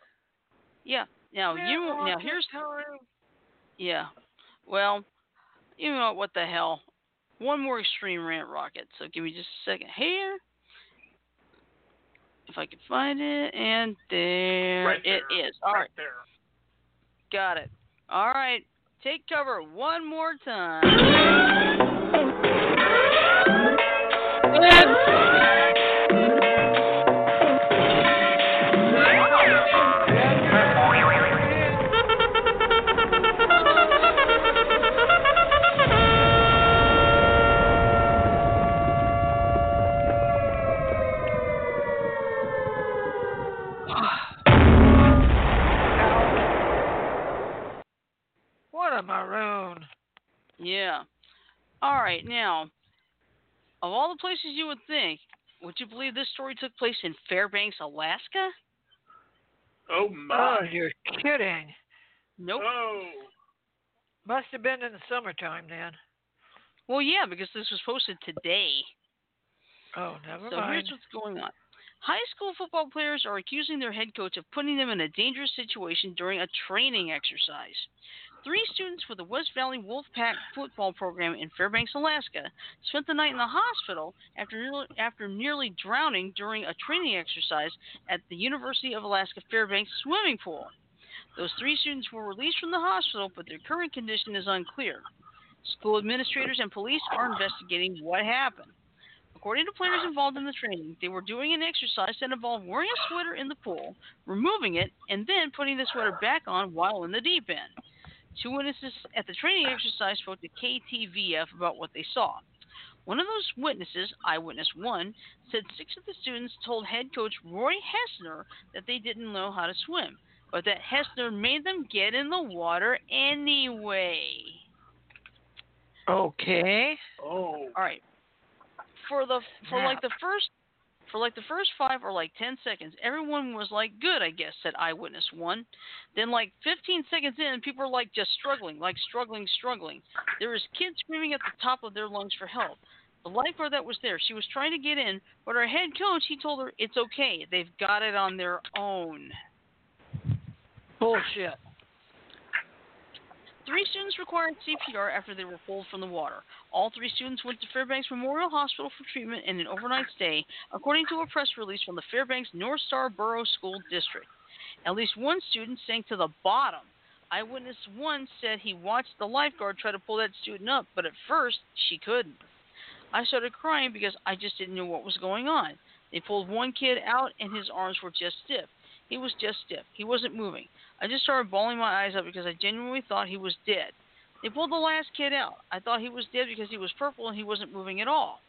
yeah. Now you. Now here's. How Yeah. Well, you know what the hell? One more extreme rant rocket. So give me just a second here. If I can find it, and there Right it there. is. All right. right there. Got it. All right. Take cover one more time. All right. Now, of all the places you would think, would you believe this story took place in Fairbanks, Alaska? Oh my. Oh, you're kidding. Nope. Oh. Must have been in the summertime then. Well, yeah, because this was posted today. Oh, never So mind. So here's what's going on. High school football players are accusing their head coach of putting them in a dangerous situation during a training exercise. Three students with the West Valley Wolfpack football program in Fairbanks, Alaska, spent the night in the hospital after after nearly drowning during a training exercise at the University of Alaska Fairbanks swimming pool. Those three students were released from the hospital, but their current condition is unclear. School administrators and police are investigating what happened. According to players involved in the training, they were doing an exercise that involved wearing a sweater in the pool, removing it, and then putting the sweater back on while in the deep end. Two witnesses at the training exercise spoke to KTVF about what they saw. One of those witnesses, eyewitness one, said six of the students told head coach Roy Hessner that they didn't know how to swim, but that Hessner made them get in the water anyway. Okay. Oh. All right. For the for like the first For like the first five or like 10 seconds, everyone was like, good, I guess, said Eyewitness 1. Then, like 15 seconds in, people were like just struggling, like struggling, struggling. There was kids screaming at the top of their lungs for help. The lifeguard that was there, she was trying to get in, but her head coach, he told her it's okay. They've got it on their own. Bullshit. Three students required CPR after they were pulled from the water. All three students went to Fairbanks Memorial Hospital for treatment and an overnight stay, according to a press release from the Fairbanks North Star Borough School District. At least one student sank to the bottom. Eyewitness 1 said he watched the lifeguard try to pull that student up, but at first she couldn't. I started crying because I just didn't know what was going on. They pulled one kid out and his arms were just stiff. He was just stiff. He wasn't moving. I just started bawling my eyes out because I genuinely thought he was dead. They pulled the last kid out. I thought he was dead because he was purple and he wasn't moving at all.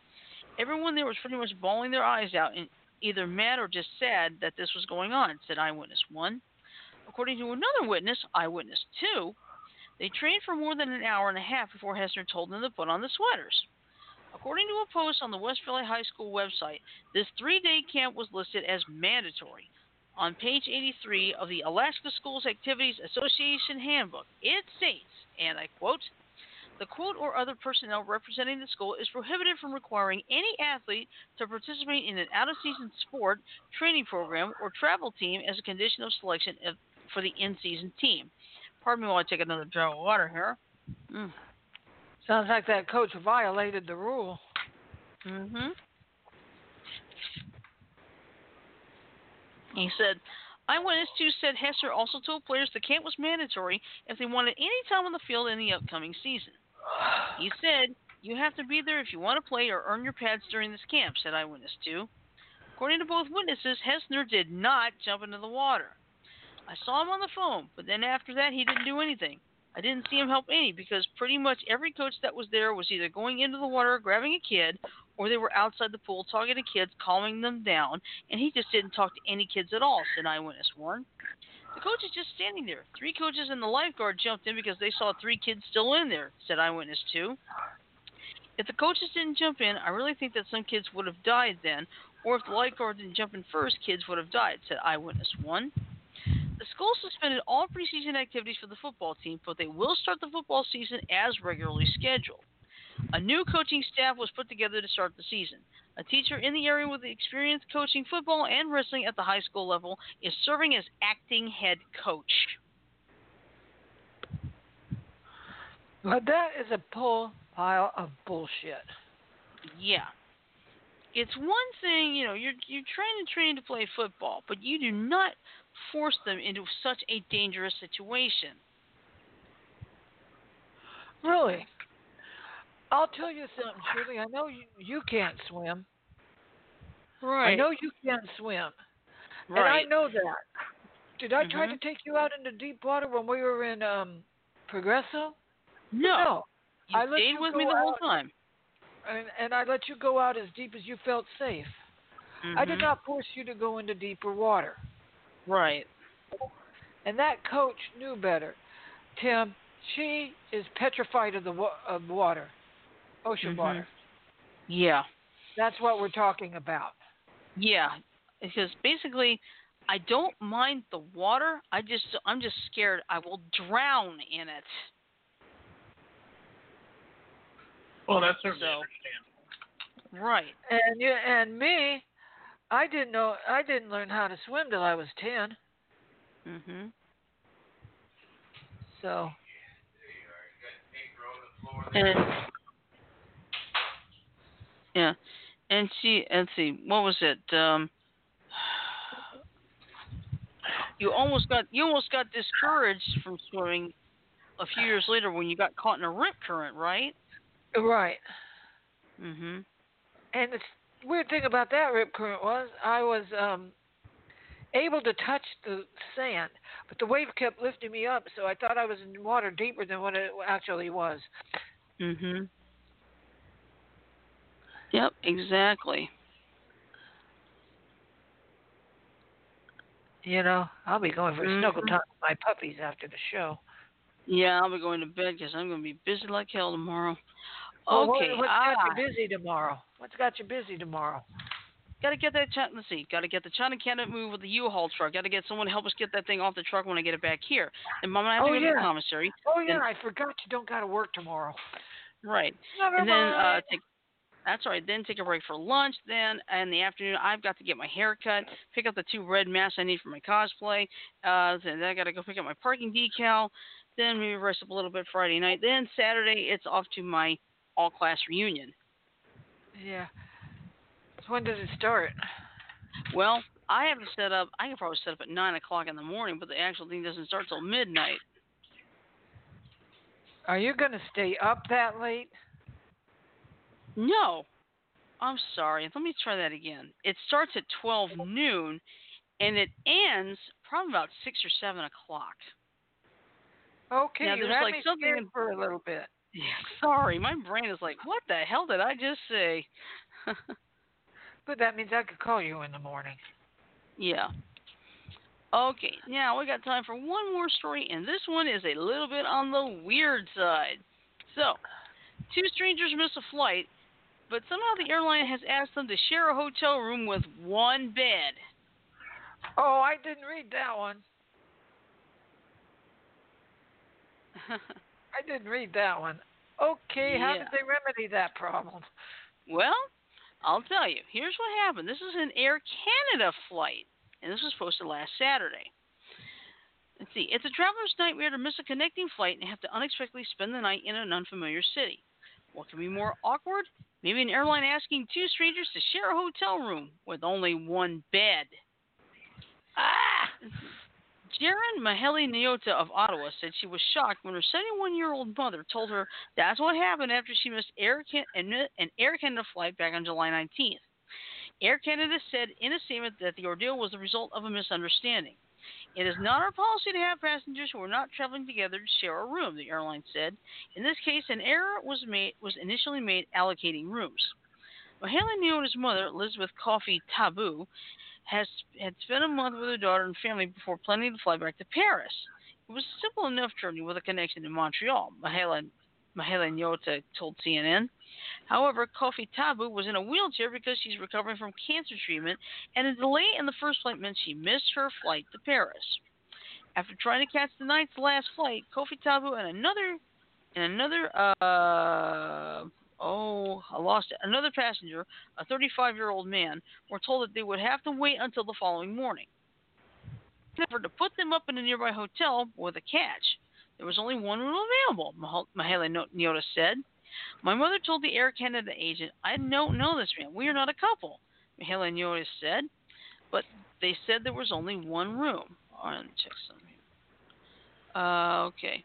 Everyone there was pretty much bawling their eyes out and either mad or just sad that this was going on, said Eyewitness 1. According to another witness, Eyewitness 2, they trained for more than an hour and a half before Hessner told them to put on the sweaters. According to a post on the West Valley High School website, this three day camp was listed as mandatory. On page 83 of the Alaska Schools Activities Association Handbook, it states, and I quote, the quote or other personnel representing the school is prohibited from requiring any athlete to participate in an out of season sport, training program, or travel team as a condition of selection for the in season team. Pardon me while I take another drink of water here. Mm. Sounds like that coach violated the rule. Mm-hmm. He said, Eyewitness 2 said Hessner also told players the camp was mandatory if they wanted any time on the field in the upcoming season. He said, You have to be there if you want to play or earn your pads during this camp, said Eyewitness 2. According to both witnesses, Hessner did not jump into the water. I saw him on the phone, but then after that, he didn't do anything. I didn't see him help any because pretty much every coach that was there was either going into the water, grabbing a kid, or they were outside the pool talking to kids, calming them down, and he just didn't talk to any kids at all, said Eyewitness 1. The coach is just standing there. Three coaches and the lifeguard jumped in because they saw three kids still in there, said Eyewitness 2. If the coaches didn't jump in, I really think that some kids would have died then, or if the lifeguard didn't jump in first, kids would have died, said Eyewitness 1. The school suspended all preseason activities for the football team, but they will start the football season as regularly scheduled. A new coaching staff was put together to start the season. A teacher in the area with experience coaching football and wrestling at the high school level is serving as acting head coach. But that is a full pile of bullshit. Yeah. It's one thing, you know, you're you're trying to train to play football, but you do not force them into such a dangerous situation. Really? I'll tell you something, Shirley. I know you, you can't swim. Right. I know you can't swim. right. And I know that. Did I try Mhm. to take you out into deep water when we were in um Progreso? no. You I let stayed with me the whole time. And, and I let you go out as deep as you felt safe. I did Mhm. not force you to go into deeper water. Right. And that coach knew better. Tim, she is petrified of the wa- of water, ocean Mhm. water. Yeah. That's what we're talking about. Yeah. Because basically, I don't mind the water. I just I'm just scared I will drown in it. Well, that's certainly So- understandable. Right. And you and me, I didn't know I didn't learn how to swim till I was ten. Mhm. So And yeah, and see, let's see, what was it? Um, you almost got you almost got discouraged from swimming a few years later when you got caught in a rip current, right? right. Mhm. And the weird thing about that rip current was I was um able to touch the sand, but the wave kept lifting me up, so I thought I was in water deeper than what it actually was. Mhm. Yep, exactly. You know, I'll be going for snuggle Mhm. time with my puppies after the show. Yeah, I'll be going to bed because I'm going to be busy like hell tomorrow. Well, Okay. what, what's ah. got you busy tomorrow? What's got you busy tomorrow? Got to get that China. Let's see. Got to get the China candidate move with the U-Haul truck. Got to get someone to help us get that thing off the truck when I get it back here. And Mom and I have Oh, to go to the commissary. Oh yeah, And- I forgot you don't got to work tomorrow. Right. Never and then uh, take. That's all right. Then take a break for lunch. Then in the afternoon, I've got to get my hair cut, pick up the two red masks I need for my cosplay. Uh, then I got to go pick up my parking decal. Then maybe rest up a little bit Friday night. Then Saturday, it's off to my all class reunion. yeah. So when does it start? Well, I have to set up. I can probably set up at nine o'clock in the morning, but the actual thing doesn't start till midnight. Are you going to stay up that late? No, I'm sorry. Let me try that again. It starts at twelve noon, and it ends probably about six or seven o'clock. Okay, Now, you there's had like me something in- for a little bit. Yeah, sorry, my brain is like, what the hell did I just say? But that means I could call you in the morning. yeah. Okay, now we got time for one more story, and this one is a little bit on the weird side. So, two strangers miss a flight, but somehow the airline has asked them to share a hotel room with one bed. Oh, I didn't read that one. I didn't read that one. Okay, how did they remedy that problem? Well, I'll tell you. Here's what happened. This is an Air Canada flight, and this was posted last Saturday. Let's see. It's a traveler's nightmare to miss a connecting flight and have to unexpectedly spend the night in an unfamiliar city. What can be more awkward? Maybe an airline asking two strangers to share a hotel room with only one bed. Ah! Jaren Maheli Nyota of Ottawa said she was shocked when her 71 year old mother told her that's what happened after she missed Air Can- an Air Canada flight back on July 19th. Air Canada said in a statement that the ordeal was the result of a misunderstanding. It is not our policy to have passengers who are not traveling together to share a room, the airline said. In this case, an error was made was initially made allocating rooms. Mahela Nyota's mother, Elizabeth Kofi Tabu, has had spent a month with her daughter and family before planning to fly back to Paris. It was a simple enough journey with a connection in Montreal, Mahela, Mahela Nyota told CNN. However, Kofi Tabu was in a wheelchair because she's recovering from cancer treatment, and a delay in the first flight meant she missed her flight to Paris. After trying to catch the night's last flight, Kofi Tabu and another and another uh oh I lost it another passenger, a 35 year old man, were told that they would have to wait until the following morning. Offered to put them up in a nearby hotel with a catch. There was only one room available, No- Nyota said. My mother told the Air Canada agent, I don't know this man. We are not a couple, Mahela Nyota said. But they said there was only one room. Let me check something. Uh, okay.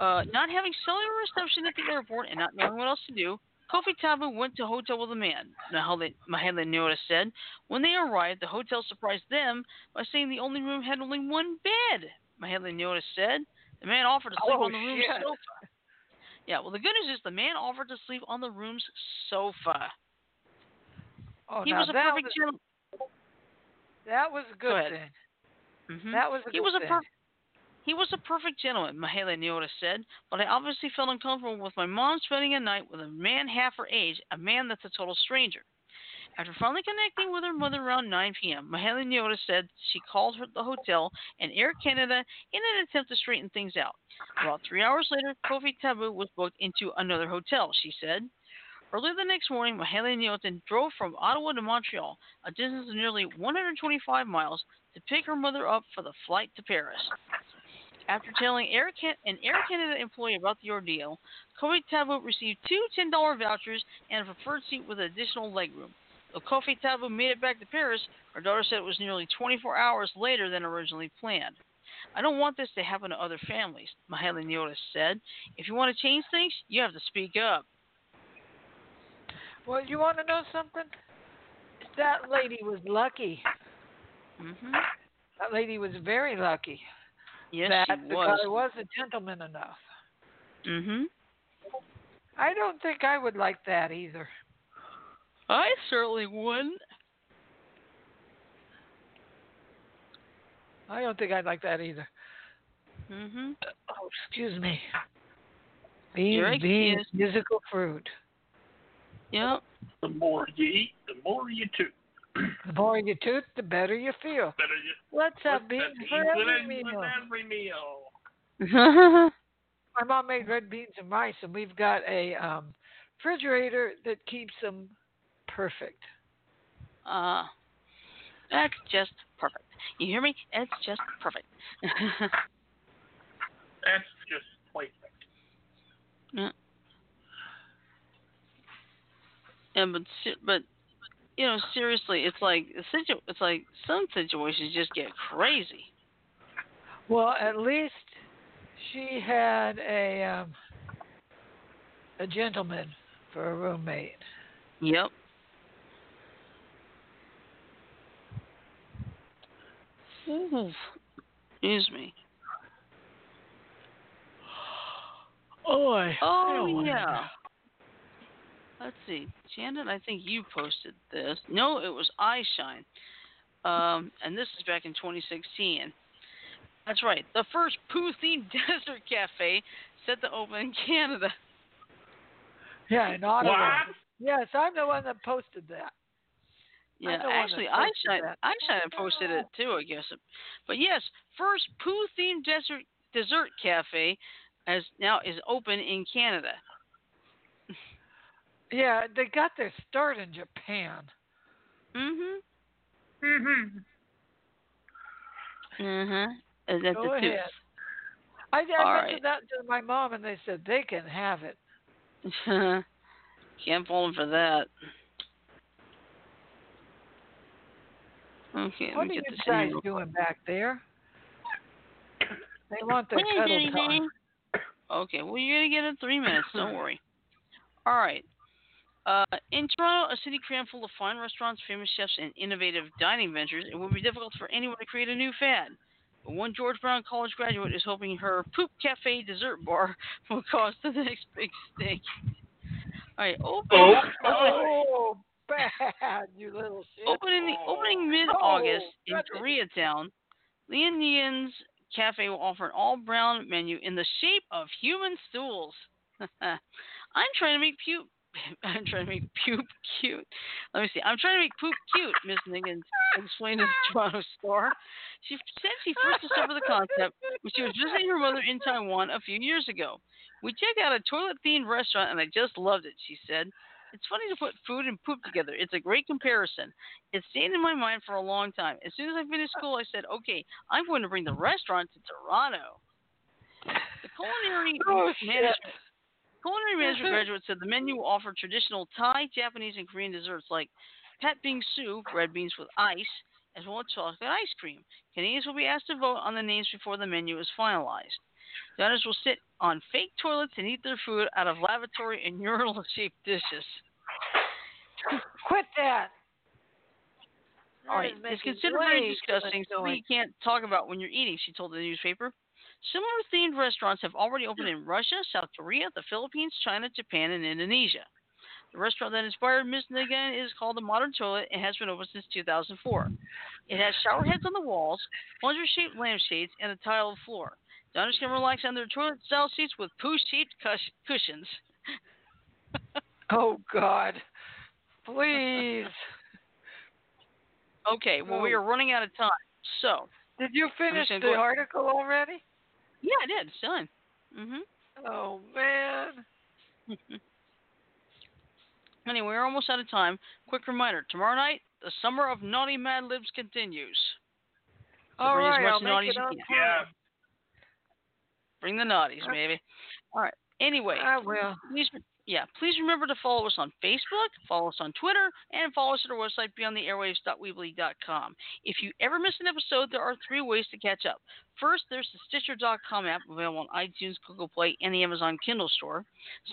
Uh, not having cellular reception at the airport and not knowing what else to do, Kofi Tabu went to a hotel with a man, Mahela Nyota said. When they arrived, the hotel surprised them by saying the only room had only one bed, Mahela Nyota said. The man offered to sleep Oh, on the room's shit. sofa. Yeah, well, the good news is the man offered to sleep on the room's sofa. Oh, he was a that perfect was, gentleman. that was Go good ahead. thing. hmm That was a he good was a perfect. He was a perfect gentleman, Mahela Nyota said, but I obviously felt uncomfortable with my mom spending a night with a man half her age, a man that's a total stranger. After finally connecting with her mother around 9 p.m., Mahela Nyota said she called her the hotel and Air Canada in an attempt to straighten things out. About three hours later, Kofi Tabu was booked into another hotel, she said. Early the next morning, Mahela Nyota drove from Ottawa to Montreal, a distance of nearly 125 miles, to pick her mother up for the flight to Paris. After telling Air Can- an Air Canada employee about the ordeal, Kofi Tabu received two $10 vouchers and a preferred seat with additional legroom. Though Kofi Tabu made it back to Paris, her daughter said it was nearly 24 hours later than originally planned. I don't want this to happen to other families, Mahela Nyota said. If you want to change things, you have to speak up. Well, you want to know something? That lady was lucky. hmm That lady was very lucky. Yes, that she the was. guy was a gentleman enough. hmm I don't think I would like that either. I certainly wouldn't. I don't think I'd like that either. hmm Oh, excuse me. Beans, You're beans, musical fruit. Yep. The more you eat, the more you toot. The more you toot, the better you feel. Better you Let's have put beans that for every meal. every meal. My mom made red beans and rice, and we've got a um, refrigerator that keeps them perfect. uh, that's just perfect. You hear me? It's just perfect. That's just perfect. Yeah, but but you know, seriously, it's like situ- It's like some situations just get crazy. Well, at least she had a um, a gentleman for a roommate. Yep. Ooh, excuse me. Oh, I, I Oh wanna yeah. Know. Let's see, Janet. I think you posted this. No, it was Eyeshine. Um, and this is back in 2016. That's right. The first poo-themed desert cafe set to open in Canada. Yeah, in Ottawa. What? Yes, I'm the one that posted that. Yeah, the actually, posted Eyeshine, that. Eyeshine posted it too, I guess. But yes, first poo-themed desert dessert cafe as now is open in Canada. Yeah, they got their start in Japan. Mhm. Mm-hmm. Mhm. Is that Go the tooth? ahead. I, I All mentioned right. that to my mom, and they said they can have it. Can't fault him for that. Okay, What are get you guys here real doing back there? They want their What cuddle time. Okay, well, you're going to get it in three minutes. Don't worry. All right. Uh, in Toronto, a city crammed full of fine restaurants, famous chefs, and innovative dining ventures, it would be difficult for anyone to create a new fad. But one George Brown College graduate is hoping her Poop Cafe dessert bar will cause the next big stink. All right, open, Oh, Oh, bad, you little shit. opening opening mid-August Oh, in. Koreatown, Lian Nian's Cafe will offer an all-brown menu in the shape of human stools. I'm trying to make puke. I'm trying to make poop cute. Let me see. I'm trying to make poop cute. Miss Niggins explained to the Toronto Star. She said she first discovered the concept when she was visiting her mother in Taiwan a few years ago. We checked out a toilet-themed restaurant and I just loved it. She said. It's funny to put food and poop together. It's a great comparison. It stayed in my mind for a long time. As soon as I finished school, I said, okay, I'm going to bring the restaurant to Toronto. The culinary Oh, management culinary management graduate said the menu will offer traditional Thai, Japanese, and Korean desserts like pet pat bingsu, red beans with ice, as well as chocolate ice cream. Canadians will be asked to vote on the names before the menu is finalized. Diners will sit on fake toilets and eat their food out of lavatory and urinal-shaped dishes. Quit that. All right, it's considered very disgusting, something you can't talk about when you're eating, she told the newspaper. Similar themed restaurants have already opened hmm. in Russia, South Korea, the Philippines, China, Japan, and Indonesia. The restaurant that inspired Miss Nigan is called the Modern Toilet and has been open since 2004. It has shower heads on the walls, plunger-shaped lampshades, and a tiled floor. Diners can relax on their toilet-style seats with poo-shaped cush- cushions. Oh God, please. Okay, well we Oh. are running out of time, so Did you finish the article already? Yeah, I did. It's done. Mhm. Oh man. Anyway, we're almost out of time. Quick reminder: tomorrow night, the summer of naughty Mad Libs continues. So All right, I'll make it as on you can. Yeah. Bring the naughties, maybe. All right. Anyway, I will. please, yeah, please remember to follow us on Facebook, follow us on Twitter, and follow us at our website beyondtheairwaves.weebly.com. If you ever miss an episode, there are three ways to catch up. First, there's the Stitcher.com app available on iTunes, Google Play, and the Amazon Kindle store.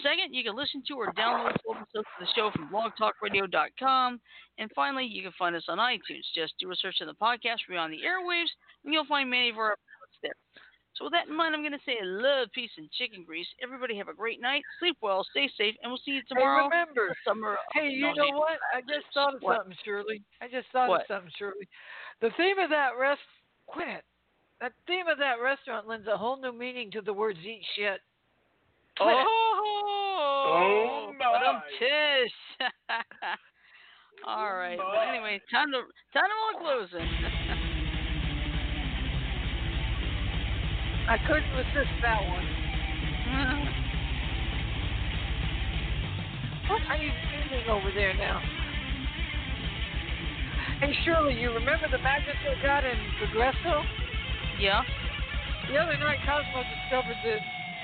Second, you can listen to or download full episodes of the show from blogtalkradio.com. And finally, you can find us on iTunes. Just do a search in the podcast Beyond the Airwaves, and you'll find many of our. So with that in mind, I'm going to say a love, peace, and chicken grease. Everybody have a great night. Sleep well, stay safe, and we'll see you tomorrow. Hey, remember. Summer Hey, you naughty- know what? I just thought of What? something, Shirley. I just thought What? of something, Shirley. The theme of that rest. Quit it. That theme of that restaurant lends a whole new meaning to the words "eat shit." Oh. Quit it. Oh, Oh, but I'm my. pissed. All right. But anyway, time to time to roll closing. I couldn't resist that one. What are you doing over there now? Hey, Shirley, you remember the magnet they got in Progreso? yeah. The other night, Cosmo discovered the,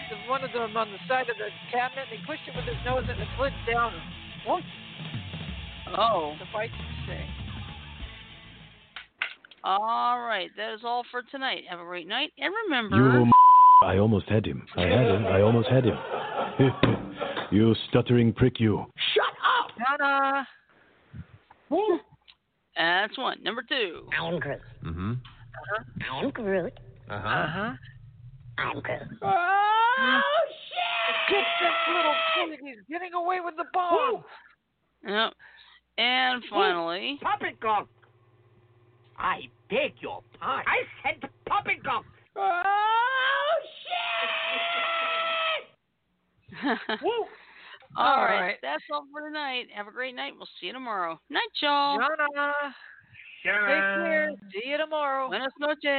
the one of them on the side of the cabinet, and he pushed it with his nose, and it slid down. What? Oh. The fight say. All right. That is all for tonight. Have a great night, and remember. You, m- I almost had him. I had him. I almost had him. you stuttering prick, you. Shut up. Ta-da! That's one. Number two. I'm Groot. Mm-hmm. I'm Groot. Uh-huh. Uh-huh. I'm Groot. Oh, shit! Get this little kid. He's getting away with the bomb. Yep. And finally. Poppycock. I beg your pardon. I said poppycock. Oh, shit! all All right. right. That's all for tonight. Have a great night. We'll see you tomorrow. Night, y'all. Jana, take care. See you tomorrow. Buenas noches.